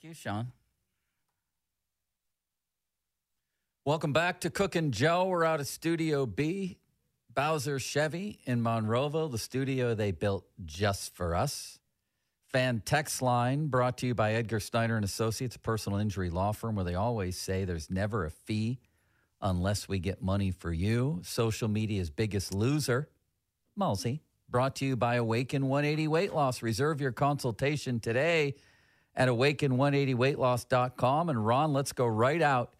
Thank you, Sean. Welcome back to Cookin' Joe. We're out of Studio B, Bowser Chevy in Monroeville, the studio they built just for us. Fan text line brought to you by Edgar Snyder and Associates, a personal injury law firm where they always say there's never a fee unless we get money for you. Social media's biggest loser, Mulsey, brought to you by Awaken 180 Weight Loss. Reserve your consultation today at awaken180weightloss.com. And Ron, let's go right out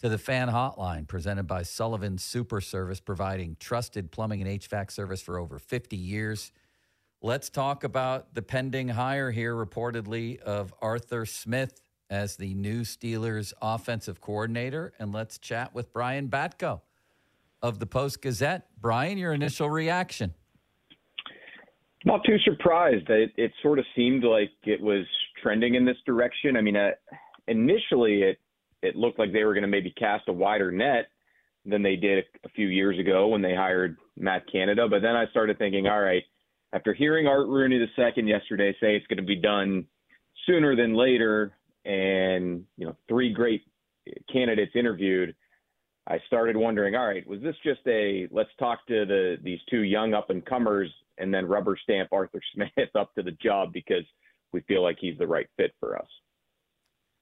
to the fan hotline presented by Sullivan Super Service, providing trusted plumbing and HVAC service for over 50 years. Let's talk about the pending hire here, reportedly, of Arthur Smith as the new Steelers offensive coordinator. And let's chat with Brian Batko of the Post Gazette. Brian, your initial reaction. Not too surprised. It, it sort of seemed like it was trending in this direction. I mean, uh, initially it it looked like they were going to maybe cast a wider net than they did a, few years ago when they hired Matt Canada. But then I started thinking, all right, after hearing Art Rooney II yesterday say it's going to be done sooner than later, and you know, three great candidates interviewed. I started wondering, all right, was this just a let's talk to the these two young up and comers and then rubber stamp Arthur Smith up to the job because we feel like he's the right fit for us.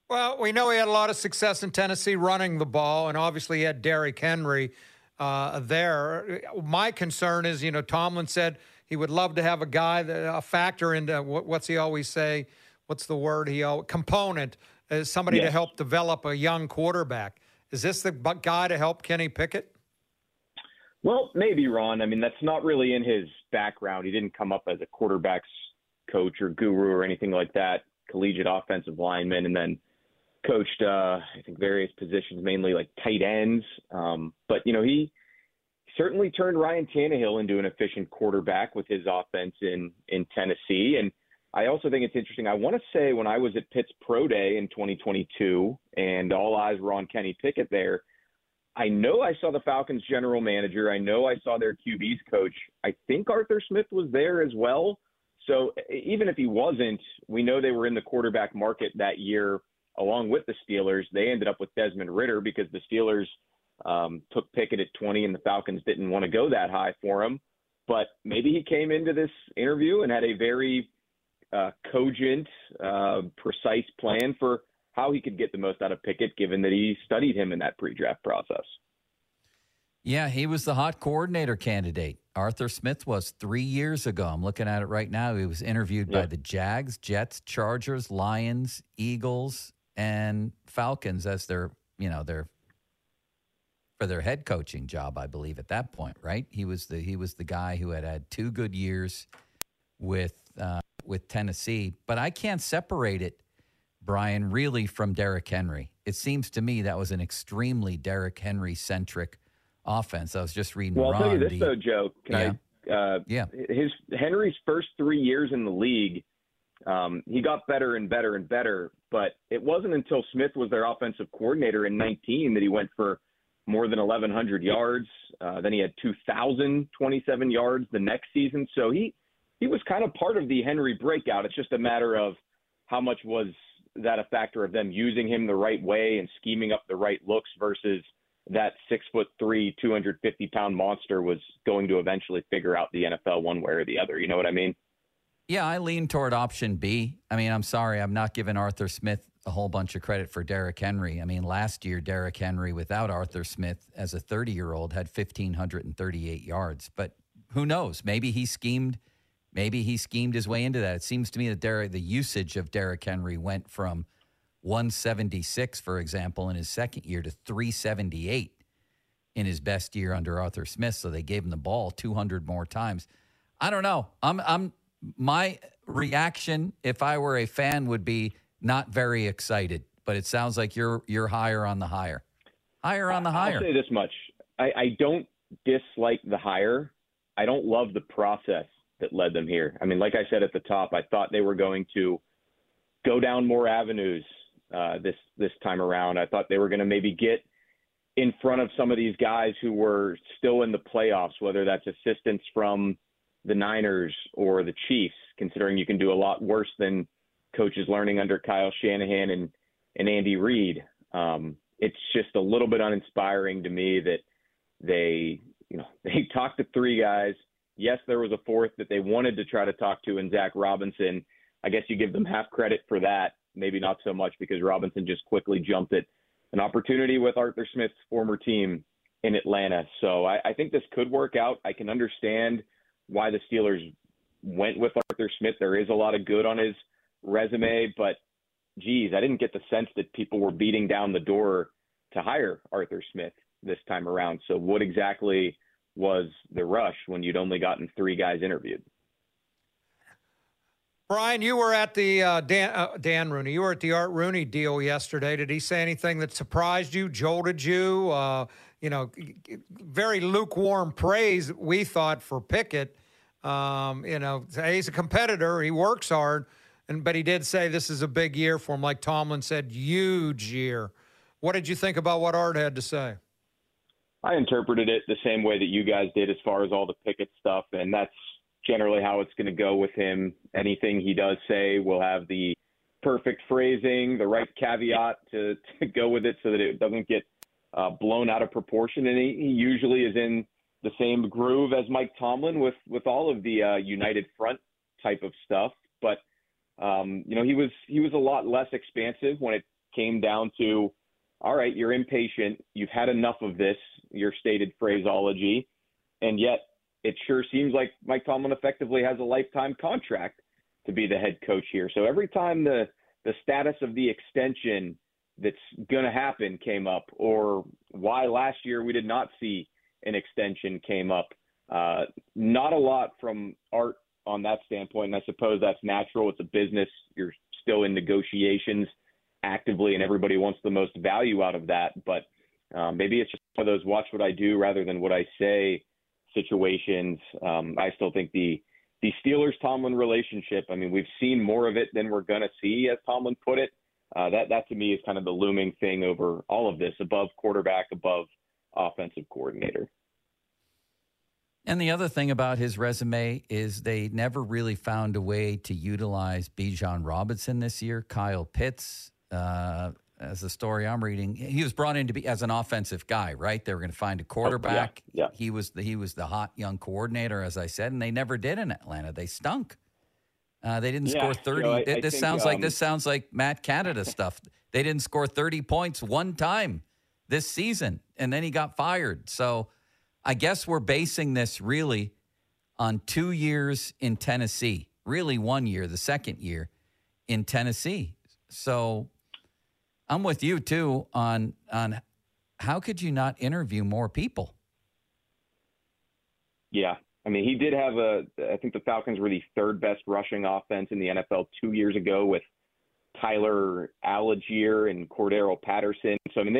Well, we know he had a lot of success in Tennessee running the ball, and obviously he had Derrick Henry uh, there. My concern is, you know, Tomlin said he would love to have a guy that a factor into what, what's he always say? What's the word he always, component is somebody to help develop a young quarterback. Is this the guy to help Kenny Pickett? Well, maybe Ron. I mean, that's not really in his background. He didn't come up as a quarterbacks coach or guru or anything like that. Collegiate offensive lineman, and then coached, uh, I think, various positions, mainly like tight ends. Um, but you know, he certainly turned Ryan Tannehill into an efficient quarterback with his offense in in Tennessee. And I also think it's interesting. I want to say when I was at Pitt's Pro Day in 2022, and all eyes were on Kenny Pickett there. I know I saw the Falcons general manager. I know I saw their QB's coach. I think Arthur Smith was there as well. So even if he wasn't, we know they were in the quarterback market that year along with the Steelers. They ended up with Desmond Ridder because the Steelers um, took Pickett at 20 and the Falcons didn't want to go that high for him. But maybe he came into this interview and had a very uh, cogent, uh, precise plan for how he could get the most out of Pickett, given that he studied him in that pre-draft process. Yeah, he was the hot coordinator candidate. Arthur Smith was three years ago. I'm looking at it right now. He was interviewed by the Jags, Jets, Chargers, Lions, Eagles, and Falcons as their, you know, their for their head coaching job, I believe, at that point, right? He was the he was the guy who had had two good years with uh, with Tennessee, but I can't separate it, Brian, really from Derrick Henry. It seems to me that was an extremely Derrick Henry centric offense. I was just reading. Well, I'll tell you this though, Joe. Can I? Uh, Yeah. His Henry's first three years in the league, um, he got better and better and better. But it wasn't until Smith was their offensive coordinator in 19 that he went for more than 1,100 yards. Uh, then he had 2,027 yards the next season. So he he was kind of part of the Henry breakout. It's just a matter of how much was that a factor of them using him the right way and scheming up the right looks versus that six foot three, 250 pound monster was going to eventually figure out the NFL one way or the other. You know what I mean? Yeah, I lean toward option B. I mean, I'm sorry, I'm not giving Arthur Smith a whole bunch of credit for Derrick Henry. I mean, last year, Derrick Henry, without Arthur Smith as a 30 year old, had 1,538 yards. But who knows? Maybe he schemed. Maybe he schemed his way into that. It seems to me that Derrick, the usage of Derrick Henry went from 176, for example, in his second year to 378 in his best year under Arthur Smith. So they gave him the ball 200 more times. I don't know. I'm, I'm, my reaction, if I were a fan, would be not very excited. But it sounds like you're, you're higher on the higher. Higher on the higher. I'll say this much: I, I don't dislike the hire. I don't love the process that led them here. I mean, like I said at the top, I thought they were going to go down more avenues uh, this this time around. I thought they were going to maybe get in front of some of these guys who were still in the playoffs, whether that's assistance from the Niners or the Chiefs, considering you can do a lot worse than coaches learning under Kyle Shanahan and, and Andy Reid. Um, it's just a little bit uninspiring to me that they, you know, they talked to three guys. Yes, there was a fourth that they wanted to try to talk to in Zac Robinson. I guess you give them half credit for that maybe not so much because Robinson just quickly jumped at an opportunity with Arthur Smith's former team in Atlanta. So I, I think this could work out. I can understand why the Steelers went with Arthur Smith. There is a lot of good on his resume, but geez, I didn't get the sense that people were beating down the door to hire Arthur Smith this time around. So what exactly was the rush when you'd only gotten three guys interviewed? Brian, you were at the uh, Dan, uh, Dan Rooney. You were at the Art Rooney deal yesterday. Did he say anything that surprised you, jolted you? Uh, you know, very lukewarm praise we thought for Pickett. Um, you know, he's a competitor. He works hard, and but he did say this is a big year for him. Like Tomlin said, huge year. What did you think about what Art had to say? I interpreted it the same way that you guys did as far as all the Pickett stuff, and that's generally how it's going to go with him. Anything he does say will have the perfect phrasing, the right caveat to, to go with it so that it doesn't get uh, blown out of proportion. And he, he usually is in the same groove as Mike Tomlin with, with all of the uh, United Front type of stuff. But, um, you know, he was, he was a lot less expansive when it came down to, all right, you're impatient. You've had enough of this, your stated phraseology. And yet it sure seems like Mike Tomlin effectively has a lifetime contract to be the head coach here. So every time the the status of the extension that's going to happen came up, or why last year we did not see an extension came up, uh, not a lot from Art on that standpoint. And I suppose that's natural. It's a business. You're still in negotiations actively, and everybody wants the most value out of that. But um, maybe it's just one of those watch what I do rather than what I say situations. Um, I still think the the Steelers Tomlin relationship. I mean, we've seen more of it than we're going to see, as Tomlin put it. Uh, that that to me is kind of the looming thing over all of this, above quarterback, above offensive coordinator. And the other thing about his resume is they never really found a way to utilize Bijan Robinson this year. Kyle Pitts, uh, as the story I'm reading, he was brought in to be as an offensive guy, right? They were going to find a quarterback. Oh, yeah, yeah. He was the he was the hot young coordinator, as I said, and they never did in Atlanta. They stunk. Uh, they didn't yeah, score thirty. You know, I, this I think, sounds um, like this sounds like Matt Canada stuff. They didn't score thirty points one time this season, and then he got fired. So, I guess we're basing this really on two years in Tennessee. Really, one year, the second year in Tennessee. So I'm with you too on on how could you not interview more people? Yeah. I mean, he did have a. I think the Falcons were the third best rushing offense in the NFL two years ago with Tyler Allgeier and Cordarrelle Patterson. So I mean,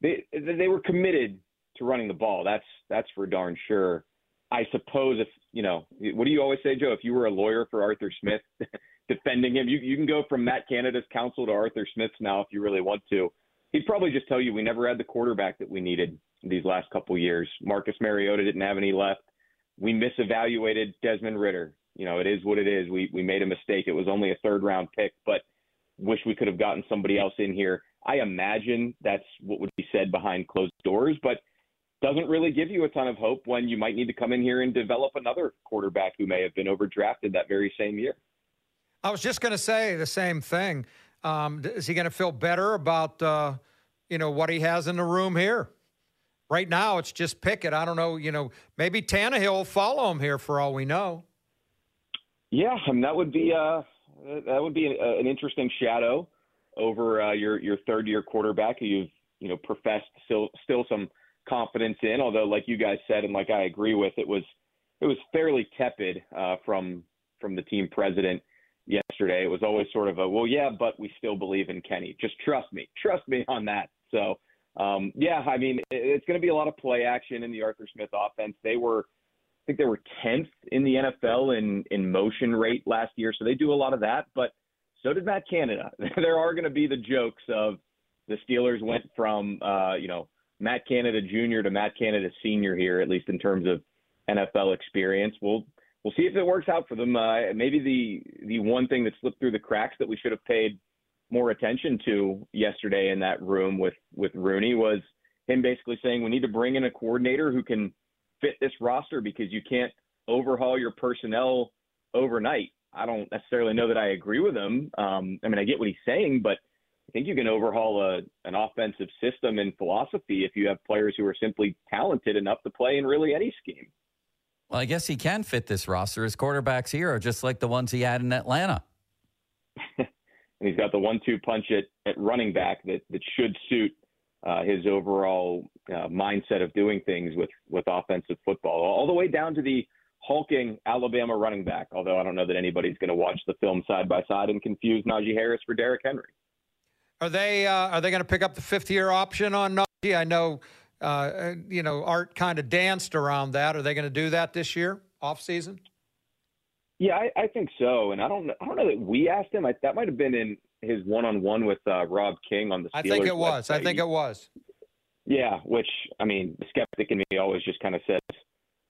they they they were committed to running the ball. That's that's for darn sure. I suppose if you know, what do you always say, Joe? If you were a lawyer for Arthur Smith, defending him. You you can go from Matt Canada's counsel to Arthur Smith's now if you really want to. He'd probably just tell you we never had the quarterback that we needed these last couple years. Marcus Mariota didn't have any left. We misevaluated Desmond Ridder. You know, it is what it is. We we made a mistake. It was only a third round pick, but wish we could have gotten somebody else in here. I imagine that's what would be said behind closed doors, but doesn't really give you a ton of hope when you might need to come in here and develop another quarterback who may have been overdrafted that very same year. I was just going to say the same thing. Um, is he going to feel better about uh, you know what he has in the room here? Right now, it's just Pickett. I don't know. You know, maybe Tannehill will follow him here for all we know. Yeah, I mean that would be uh, that would be an, an interesting shadow over uh, your your third year quarterback who you've you know professed still still some confidence in. Although, like you guys said, and like I agree with, it was it was fairly tepid uh, from from the team president yesterday. It was always sort of a well, yeah, but we still believe in Kenny. Just trust me, trust me on that. So. Um, yeah, I mean, it's going to be a lot of play action in the Arthur Smith offense. They were, I think they were 10th in the NFL in, in motion rate last year. So they do a lot of that. But so did Matt Canada. there are going to be the jokes of the Steelers went from, uh, you know, Matt Canada Jr. to Matt Canada Sr. here, at least in terms of NFL experience. We'll we'll see if it works out for them. Uh, maybe the the one thing that slipped through the cracks that we should have paid more attention to yesterday in that room with with Rooney was him basically saying we need to bring in a coordinator who can fit this roster because you can't overhaul your personnel overnight. I don't necessarily know that I agree with him. Um, I mean, I get what he's saying, but I think you can overhaul a, an offensive system and philosophy if you have players who are simply talented enough to play in really any scheme. Well, I guess he can fit this roster. His quarterbacks here are just like the ones he had in Atlanta. and he's got the one-two punch at, at running back that, that should suit uh, his overall uh, mindset of doing things with, with offensive football, all the way down to the hulking Alabama running back. Although I don't know that anybody's going to watch the film side by side and confuse Najee Harris for Derrick Henry. Are they uh, are they going to pick up the fifth year option on Najee? I know uh, you know Art kind of danced around that. Are they going to do that this year off season? Yeah, I, I, think so. And I don't I don't know that we asked him. I, that might have been in his one on one with uh, Rob King on the. Steelers I think it was. Website. I think it was. Yeah, which I mean, the skeptic in me always just kind of says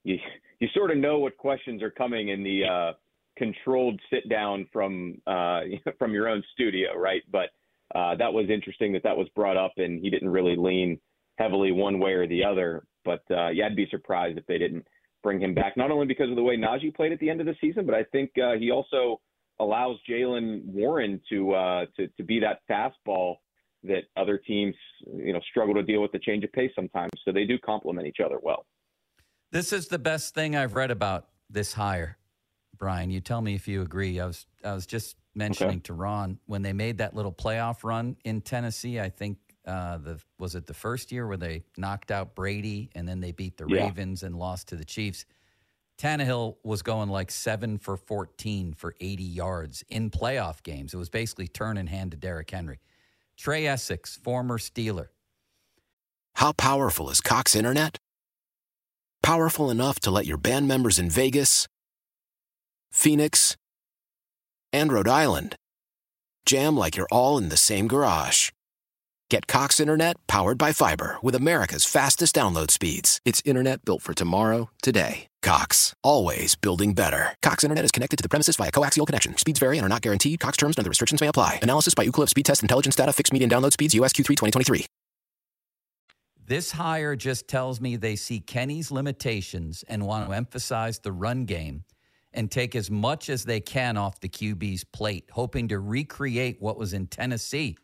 you you sort of know what questions are coming in the uh, controlled sit down from uh, from your own studio, right? But uh, that was interesting that that was brought up, and he didn't really lean heavily one way or the other. But uh, yeah, I'd be surprised if they didn't bring him back, not only because of the way Najee played at the end of the season, but I think uh, he also allows Jaylen Warren to uh, to to be that fastball that other teams you know struggle to deal with the change of pace sometimes. So they do complement each other well. This is the best thing I've read about this hire, Brian. You tell me if you agree. I was I was just mentioning okay. to Ron when they made that little playoff run in Tennessee. I think uh, the was it the first year where they knocked out Brady and then they beat the yeah. Ravens and lost to the Chiefs. Tannehill was going like seven for 14 for 80 yards in playoff games. It was basically turn and hand to Derrick Henry. Trey Essex, former Steeler. How powerful is Cox Internet? Powerful enough to let your band members in Vegas, Phoenix, and Rhode Island. Jam like you're all in the same garage. Get Cox Internet powered by fiber with America's fastest download speeds. It's internet built for tomorrow, today. Cox, always building better. Cox Internet is connected to the premises via coaxial connection. Speeds vary and are not guaranteed. Cox terms and other restrictions may apply. Analysis by Ookla Speed Test Intelligence Data. Fixed median download speeds. USQ3 2023. This hire just tells me they see Kenny's limitations and want to emphasize the run game – and take as much as they can off the QB's plate, hoping to recreate what was in Tennessee.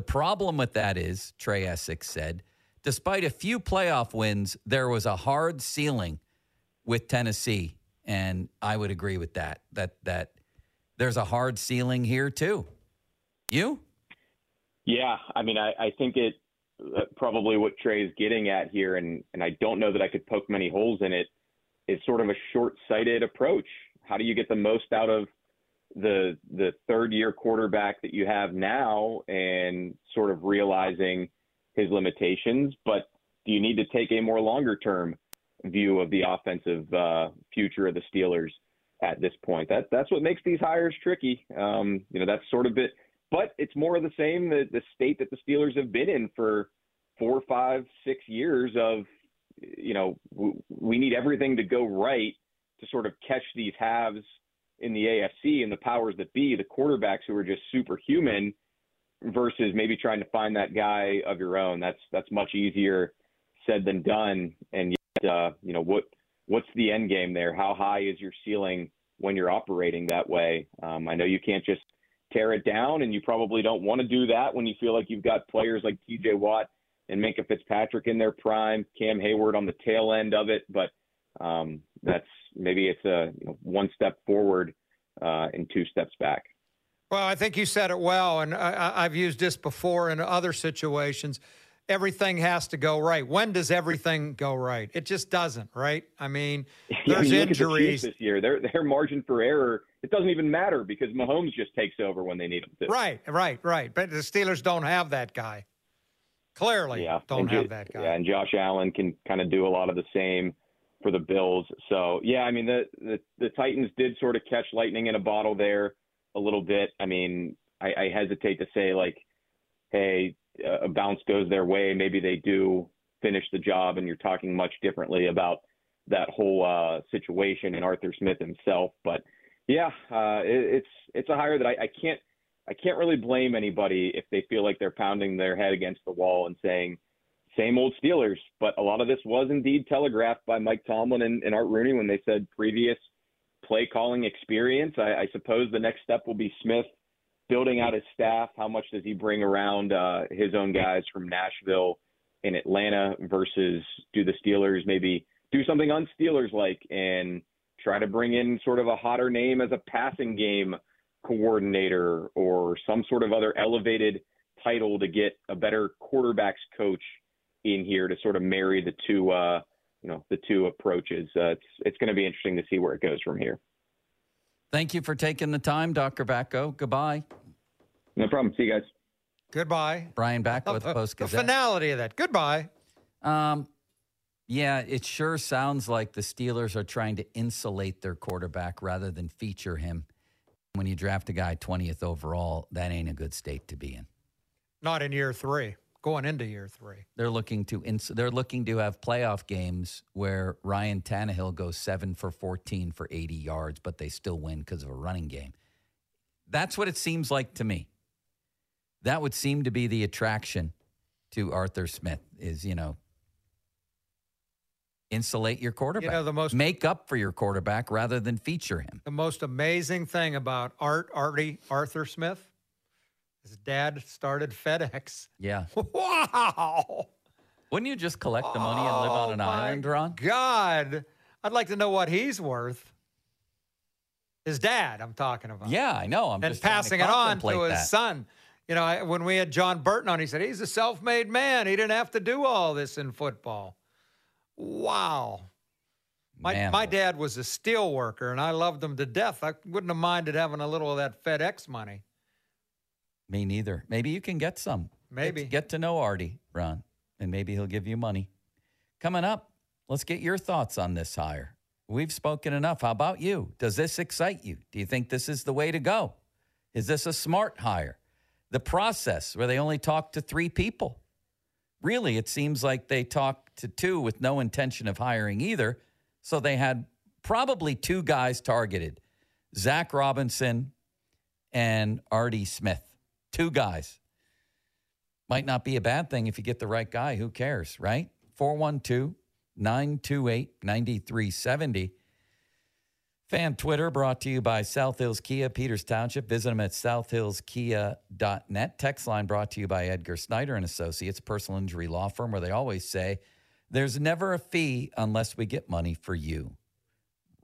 The problem with that is, Trey Essex said, despite a few playoff wins, there was a hard ceiling with Tennessee. And I would agree with that. That that there's a hard ceiling here too. You? Yeah, I mean, I, I think it uh, probably what Trey is getting at here, and and I don't know that I could poke many holes in it. it is sort of a short-sighted approach. How do you get the most out of the the third year quarterback that you have now and sort of realizing his limitations, but do you need to take a more longer term view of the offensive uh, future of the Steelers at this point? That that's what makes these hires tricky. Um, you know, that's sort of it, but it's more of the same the, the state that the Steelers have been in for four, five, six years of you know, we need everything to go right to sort of catch these halves in the AFC and the powers that be, the quarterbacks who are just superhuman. versus maybe trying to find that guy of your own. That's that's much easier said than done. And yet, uh, you know what what's the end game there? How high is your ceiling when you're operating that way? Um, I know you can't just tear it down, and you probably don't want to do that when you feel like you've got players like T.J. Watt and Minkah Fitzpatrick in their prime, Cam Heyward on the tail end of it. But um, that's maybe it's a you know, one step forward uh, and two steps back. Well, I think you said it well, and I, have used this before in other situations. Everything has to go right. When does everything go right? It just doesn't, right? I mean, there's yeah, injuries the this year. Their their margin for error it doesn't even matter because Mahomes just takes over when they need him to. Right, right, right. But the Steelers don't have that guy. Clearly, yeah. don't and have that guy. Yeah, and Josh Allen can kind of do a lot of the same for the Bills. So yeah, I mean the the, the Titans did sort of catch lightning in a bottle there a little bit. I mean, I, I hesitate to say like, hey, a bounce goes their way. Maybe they do finish the job, and you're talking much differently about that whole uh, situation and Arthur Smith himself. But yeah, uh, it, it's it's a hire that I, I can't I can't really blame anybody if they feel like they're pounding their head against the wall and saying same old Steelers. But a lot of this was indeed telegraphed by Mike Tomlin and, and Art Rooney when they said previous play calling experience. I, I suppose the next step will be Smith building out his staff. How much does he bring around uh, his own guys from Nashville and Atlanta versus do the Steelers maybe do something on Steelers like and try to bring in sort of a hotter name as a passing game coordinator or some sort of other elevated title to get a better quarterbacks coach in here to sort of marry the two uh, you know the two approaches. Uh, it's it's going to be interesting to see where it goes from here. Thank you for taking the time, Dr. Batko. Goodbye. No problem. See you guys. Goodbye. Brian Batko with the Post Gazette. The finality of that. Goodbye. Um, yeah, it sure sounds like the Steelers are trying to insulate their quarterback rather than feature him. When you draft a guy 20th overall, that ain't a good state to be in. Not in year three going into year three. They're looking to ins- they're looking to have playoff games where Ryan Tannehill goes seven for fourteen for eighty yards, but they still win because of a running game. That's what it seems like to me. That would seem to be the attraction to Arthur Smith is you know insulate your quarterback. You know, the most make up for your quarterback rather than feature him. The most amazing thing about Art Artie Arthur Smith his dad started FedEx. Yeah. Wow. Wouldn't you just collect the money and live on an oh, island, Ron? God. I'd like to know what he's worth. His dad, I'm talking about. Yeah, I know. I'm and passing it on to his that. son. You know, I, when we had John Burton on, he said he's a self-made man. He didn't have to do all this in football. Wow. My, man. my dad was a steel worker, and I loved him to death. I wouldn't have minded having a little of that FedEx money. Me neither. Maybe you can get some. Maybe. Get, get to know Artie, Ron, and maybe he'll give you money. Coming up, let's get your thoughts on this hire. We've spoken enough. How about you? Does this excite you? Do you think this is the way to go? Is this a smart hire? The process where they only talk to three people. Really, it seems like they talked to two with no intention of hiring either. So they had probably two guys targeted Zac Robinson and Artie Smith. Two guys. Might not be a bad thing if you get the right guy. Who cares, right? 412 928 9370. Fan Twitter brought to you by South Hills Kia, Peters Township. Visit them at southhillskia.net. Text line brought to you by Edgar Snyder and Associates, personal injury law firm, where they always say, there's never a fee unless we get money for you.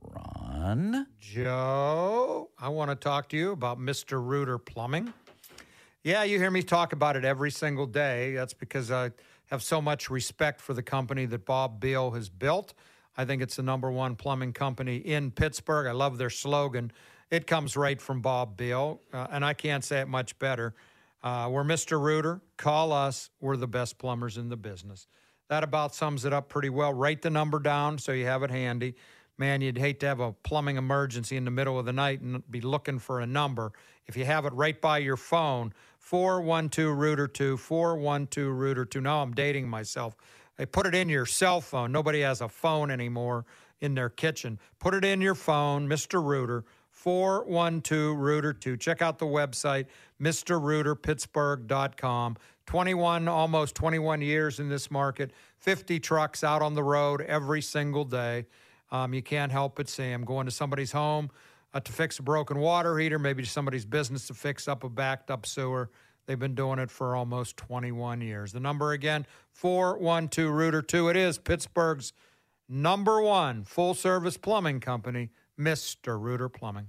Ron? Joe, I want to talk to you about Mr. Rooter Plumbing. Yeah, you hear me talk about it every single day. That's because I have so much respect for the company that Bob Beal has built. I think it's the number one plumbing company in Pittsburgh. I love their slogan. It comes right from Bob Beal, uh, and I can't say it much better. Uh, we're Mr. Rooter. Call us. We're the best plumbers in the business. That about sums it up pretty well. Write the number down so you have it handy. Man, you'd hate to have a plumbing emergency in the middle of the night and be looking for a number. If you have it right by your phone, 412 Rooter 2, 412 Rooter 2. Now I'm dating myself. They put it in your cell phone. Nobody has a phone anymore in their kitchen. Put it in your phone, Mr. Rooter, 412 Rooter 2. Check out the website, MrRooterPittsburgh.com. 21, almost 21 years in this market, 50 trucks out on the road every single day. Um, you can't help but see them going to somebody's home uh, to fix a broken water heater, maybe somebody's business to fix up a backed up sewer. They've been doing it for almost 21 years. The number again, 412 Rooter 2. It is Pittsburgh's number one full service plumbing company, Mr. Rooter Plumbing.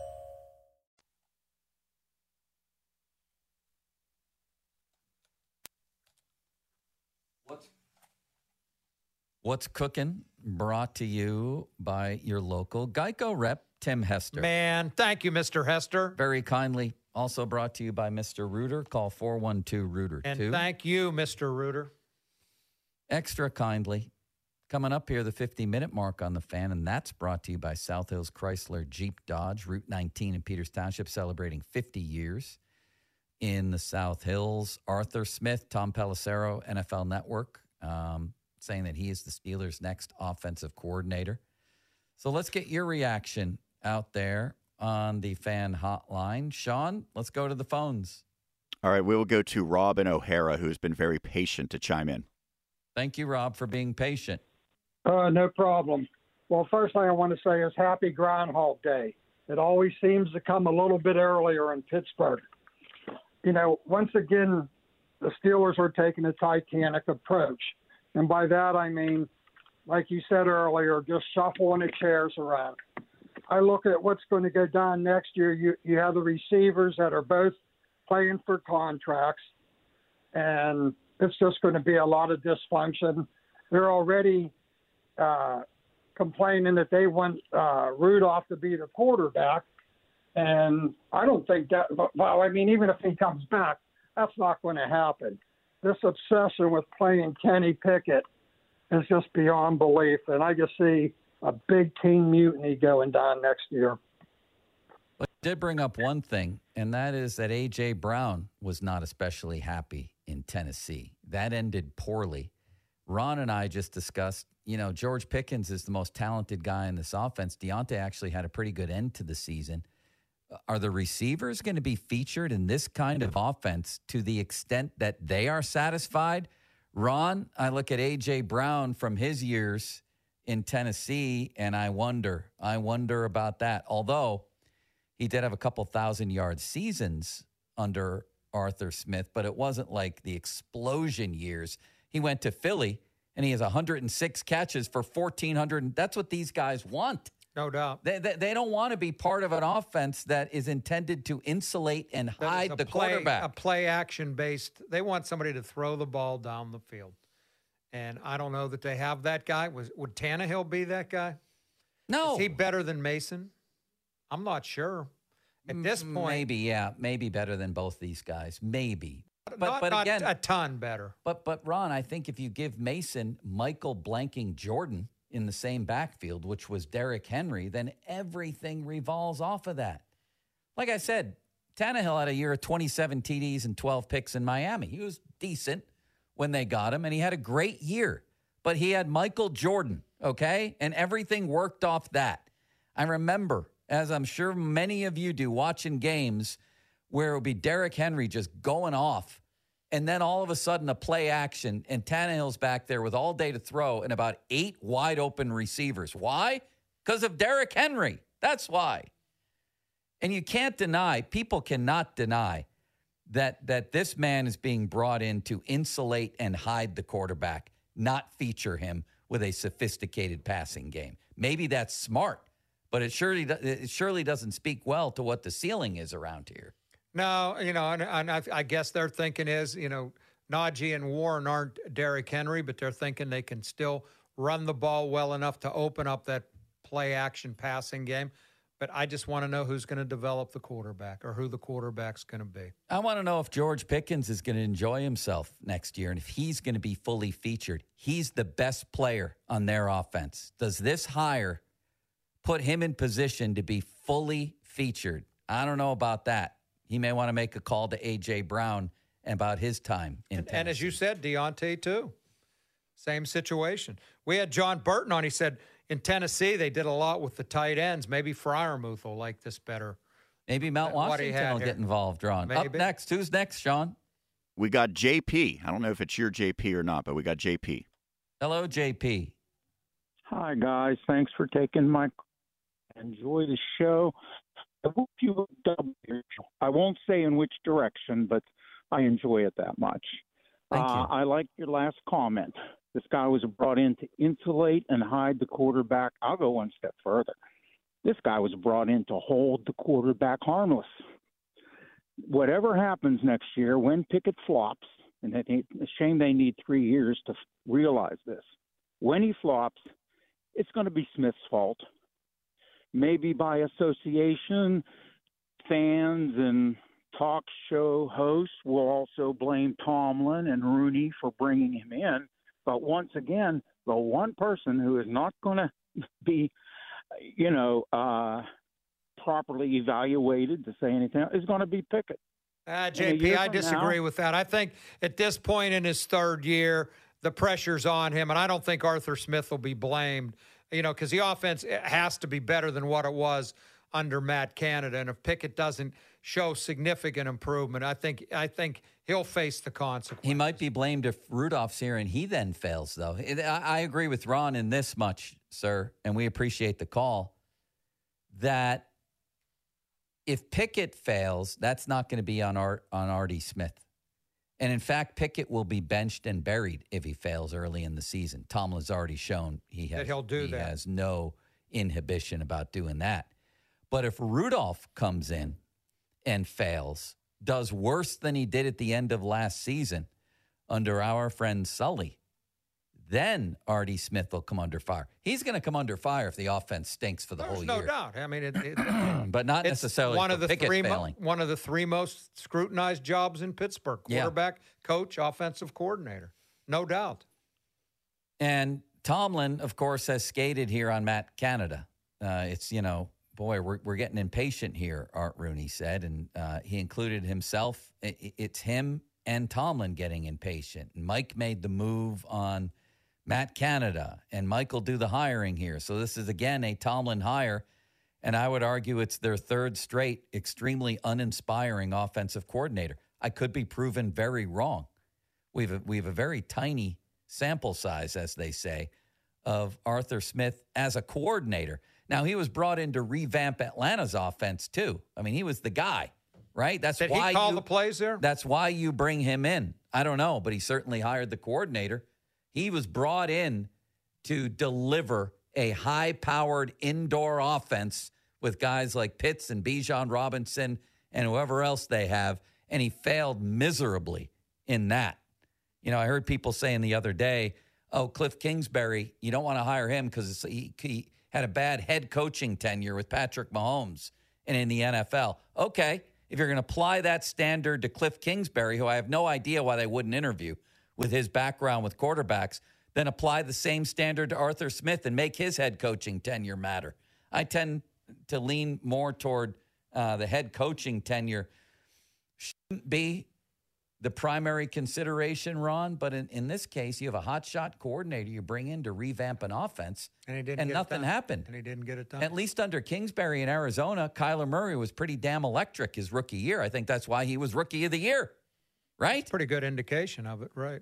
What's cooking? Brought to you by your local Geico rep, Tim Hester. Man, thank you, Mr. Hester. Very kindly. Also brought to you by Mr. Rooter. Call 412 Rooter And 2. thank you, Mr. Rooter. Extra kindly. Coming up here, the 50 minute mark on the fan, and that's brought to you by South Hills Chrysler Jeep Dodge, Route 19 in Peters Township, celebrating 50 years in the South Hills. Arthur Smith, Tom Pelissero, NFL Network, um, saying that he is the Steelers' next offensive coordinator. So let's get your reaction out there on the fan hotline. Sean, let's go to the phones. All right, we will go to Rob in O'Hara, who's been very patient to chime in. Thank you, Rob, for being patient. Uh, no problem. Well, first thing I want to say is Happy Groundhog Day. It always seems to come a little bit earlier in Pittsburgh. You know, once again, the Steelers are taking a Titanic approach. And by that, I mean, like you said earlier, just shuffling the chairs around. I look at what's going to go down next year. You, you have the receivers that are both playing for contracts, and it's just going to be a lot of dysfunction. They're already uh, complaining that they want uh, Rudolph to be the quarterback, and I don't think that. Well, I mean, even if he comes back, that's not going to happen. This obsession with playing Kenny Pickett is just beyond belief, and I just see a big team mutiny going down next year. But did bring up one thing, and that is that A.J. Brown was not especially happy in Tennessee. That ended poorly. Ron and I just discussed, you know, George Pickens is the most talented guy in this offense. Diontae actually had a pretty good end to the season. Are the receivers going to be featured in this kind of offense to the extent that they are satisfied? Ron, I look at A.J. Brown from his years in Tennessee, and I wonder, I wonder about that. Although he did have a couple thousand yard seasons under Arthur Smith, but it wasn't like the explosion years. He went to Philly and he has 106 catches for 1,400. That's what these guys want. No doubt. They, they, they don't want to be part of an offense that is intended to insulate and That hide the play, quarterback. A play action based. They want somebody to throw the ball down the field. And I don't know that they have that guy. Was would Tannehill be that guy? no, Is he better than Mason? I'm not sure. At mm, this point, maybe yeah, maybe better than both these guys, maybe. But not, but not again, a ton better. But but Ron, I think if you give Mason Michael blanking Jordan in the same backfield, which was Derrick Henry, then everything revolves off of that. Like I said, Tannehill had a year of 27 TDs and 12 picks in Miami. He was decent when they got him, and he had a great year. But he had Michael Jordan, okay? And everything worked off that. I remember, as I'm sure many of you do, watching games where it would be Derrick Henry just going off and then all of a sudden a play action and Tannehill's back there with all day to throw and about eight wide open receivers. Why? Because of Derrick Henry. That's why. And you can't deny, people cannot deny that that this man is being brought in to insulate and hide the quarterback, not feature him with a sophisticated passing game. Maybe that's smart, but it surely it surely doesn't speak well to what the ceiling is around here. No, you know, and, and I, I guess their thinking is, you know, Najee and Warren aren't Derrick Henry, but they're thinking they can still run the ball well enough to open up that play action passing game. But I just want to know who's going to develop the quarterback or who the quarterback's going to be. I want to know if George Pickens is going to enjoy himself next year and if he's going to be fully featured. He's the best player on their offense. Does this hire put him in position to be fully featured? I don't know about that. He may want to make a call to A.J. Brown about his time in And, and as you said, Diontae too. Same situation. We had John Burton on. He said in Tennessee they did a lot with the tight ends. Maybe Freiermuth will like this better. Maybe Mount Washington had will here. get involved, Ron. Up next, who's next, Sean? We got JP. I don't know if it's your JP or not, but we got JP. Hello, JP. Hi, guys. Thanks for taking my enjoy the show. I hope you double your- I won't say in which direction, but I enjoy it that much. Thank uh, you. I like your last comment. This guy was brought in to insulate and hide the quarterback. I'll go one step further. This guy was brought in to hold the quarterback harmless. Whatever happens next year, when Pickett flops, and I think it's a shame they need three years to f- realize this. When he flops, it's going to be Smith's fault. Maybe by association, fans and talk show hosts will also blame Tomlin and Rooney for bringing him in. But once again, the one person who is not going to be, you know, uh, properly evaluated to say anything is going to be Pickett. Ah, JP, I disagree now- with that. I think at this point in his third year, the pressure's on him, and I don't think Arthur Smith will be blamed. You know, because the offense has to be better than what it was under Matt Canada, and if Pickett doesn't show significant improvement, I think I think he'll face the consequences. He might be blamed if Rudolph's here and he then fails, though. I, agree with Ron in this much, sir, and we appreciate the call that if Pickett fails, that's not going to be on Art, on Artie Smith. And in fact, Pickett will be benched and buried if he fails early in the season. Tomlin's already shown he has That he'll do he that. has no inhibition about doing that. But if Rudolph comes in and fails, does worse than he did at the end of last season under our friend Sully, then Artie Smith will come under fire. He's going to come under fire if the offense stinks for the There's whole no year. No doubt. I mean, it, it, But not it's necessarily one of the three mo- one of the three most scrutinized jobs in Pittsburgh: Yeah. quarterback, coach, offensive coordinator. No doubt. And Tomlin, of course, has skated here on Matt Canada. Uh, it's, you know, boy, we're, we're getting impatient here, Art Rooney said. And uh, he included himself. I- I- It's him and Tomlin getting impatient. Mike made the move on Matt Canada, and Michael do the hiring here. So this is, again, a Tomlin hire. And I would argue it's their third straight, extremely uninspiring offensive coordinator. I could be proven very wrong. We have a, we have a very tiny sample size, as they say, of Arthur Smith as a coordinator. Now he was brought in to revamp Atlanta's offense too. I mean, he was the guy, right? That's Did why he call you, the plays there? That's why you bring him in. I don't know, but he certainly hired the coordinator. He was brought in to deliver a high-powered indoor offense with guys like Pitts and Bijan Robinson and whoever else they have, and he failed miserably in that. You know, I heard people saying the other day, "Oh, Cliff Kingsbury, you don't want to hire him because he, he had a bad head coaching tenure with Patrick Mahomes and in the NFL." Okay, if you're going to apply that standard to Cliff Kingsbury, who I have no idea why they wouldn't interview with his background with quarterbacks, then apply the same standard to Arthur Smith and make his head coaching tenure matter. I tend to lean more toward uh, the head coaching tenure shouldn't be the primary consideration, Ron. But in, in this case, you have a hotshot coordinator you bring in to revamp an offense, and and nothing happened. And he didn't get it done. At least under Kingsbury in Arizona, Kyler Murray was pretty damn electric his rookie year. I think that's why he was rookie of the year, right? Pretty good indication of it, right?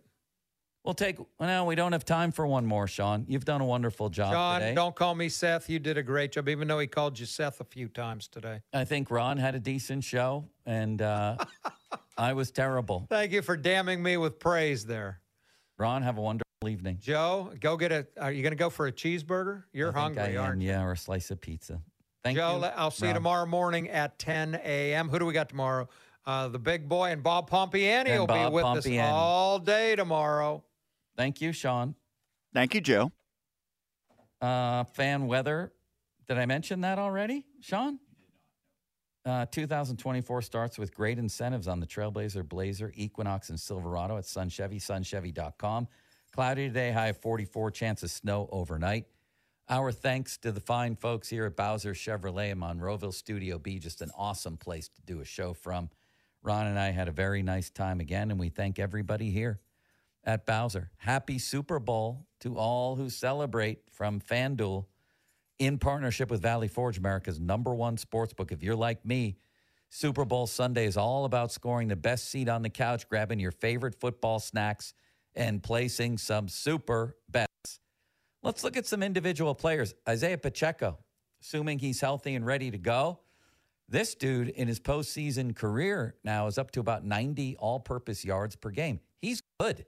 We'll take. Well, we don't have time for one more, Sean. You've done a wonderful job John, today. don't call me Seth. You did a great job, even though he called you Seth a few times today. I think Ron had a decent show, and uh, I was terrible. Thank you for damning me with praise there. Ron, have a wonderful evening. Joe, go get a. Are you going to go for a cheeseburger? You're hungry, I am, aren't you? yeah, or a slice of pizza. Thank Joe, you. le- I'll see you tomorrow morning at 10 a.m. Who do we got tomorrow? Uh, the big boy and Bob Pompeani And will Bob be with Pompeani. us all day tomorrow. Thank you, Sean. Thank you, Joe. Uh, fan weather Did I mention that already, Sean? Uh, 2024 starts with great incentives on the Trailblazer, Blazer, Equinox, and Silverado at Sun Chevy, sunchevy.com. Cloudy today, high of 44, chance of snow overnight. Our thanks to the fine folks here at Bowser Chevrolet in Monroeville Studio B. Just an awesome place to do a show from. Ron and I had a very nice time again, and we thank everybody here at Bowser. Happy Super Bowl to all who celebrate from FanDuel in partnership with Valley Forge, America's number one sports book. If you're like me, Super Bowl Sunday is all about scoring the best seat on the couch, grabbing your favorite football snacks, and placing some super bets. Let's look at some individual players. Isaiah Pacheco, assuming he's healthy and ready to go. This dude in his postseason career now is up to about 90 all purpose yards per game. He's good.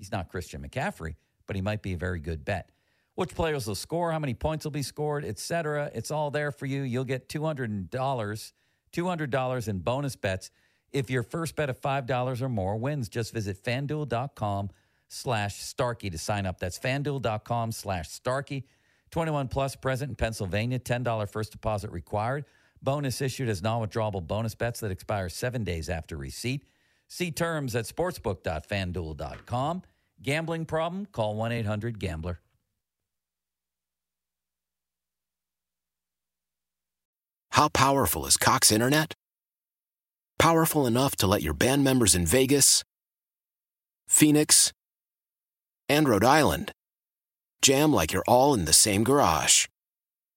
He's not Christian McCaffrey, but he might be a very good bet. Which players will score, how many points will be scored, etc. It's all there for you. You'll get $200, $200 in bonus bets if your first bet of $5 or more wins. Just visit fanduel.com slash Starkey to sign up. That's fanduel.com slash Starkey. 21 plus present in Pennsylvania, $10 first deposit required. Bonus issued as non withdrawable bonus bets that expire seven days after receipt. See terms at sportsbook.fanduel.com. Gambling problem? Call 1 800 Gambler. How powerful is Cox Internet? Powerful enough to let your band members in Vegas, Phoenix, and Rhode Island jam like you're all in the same garage.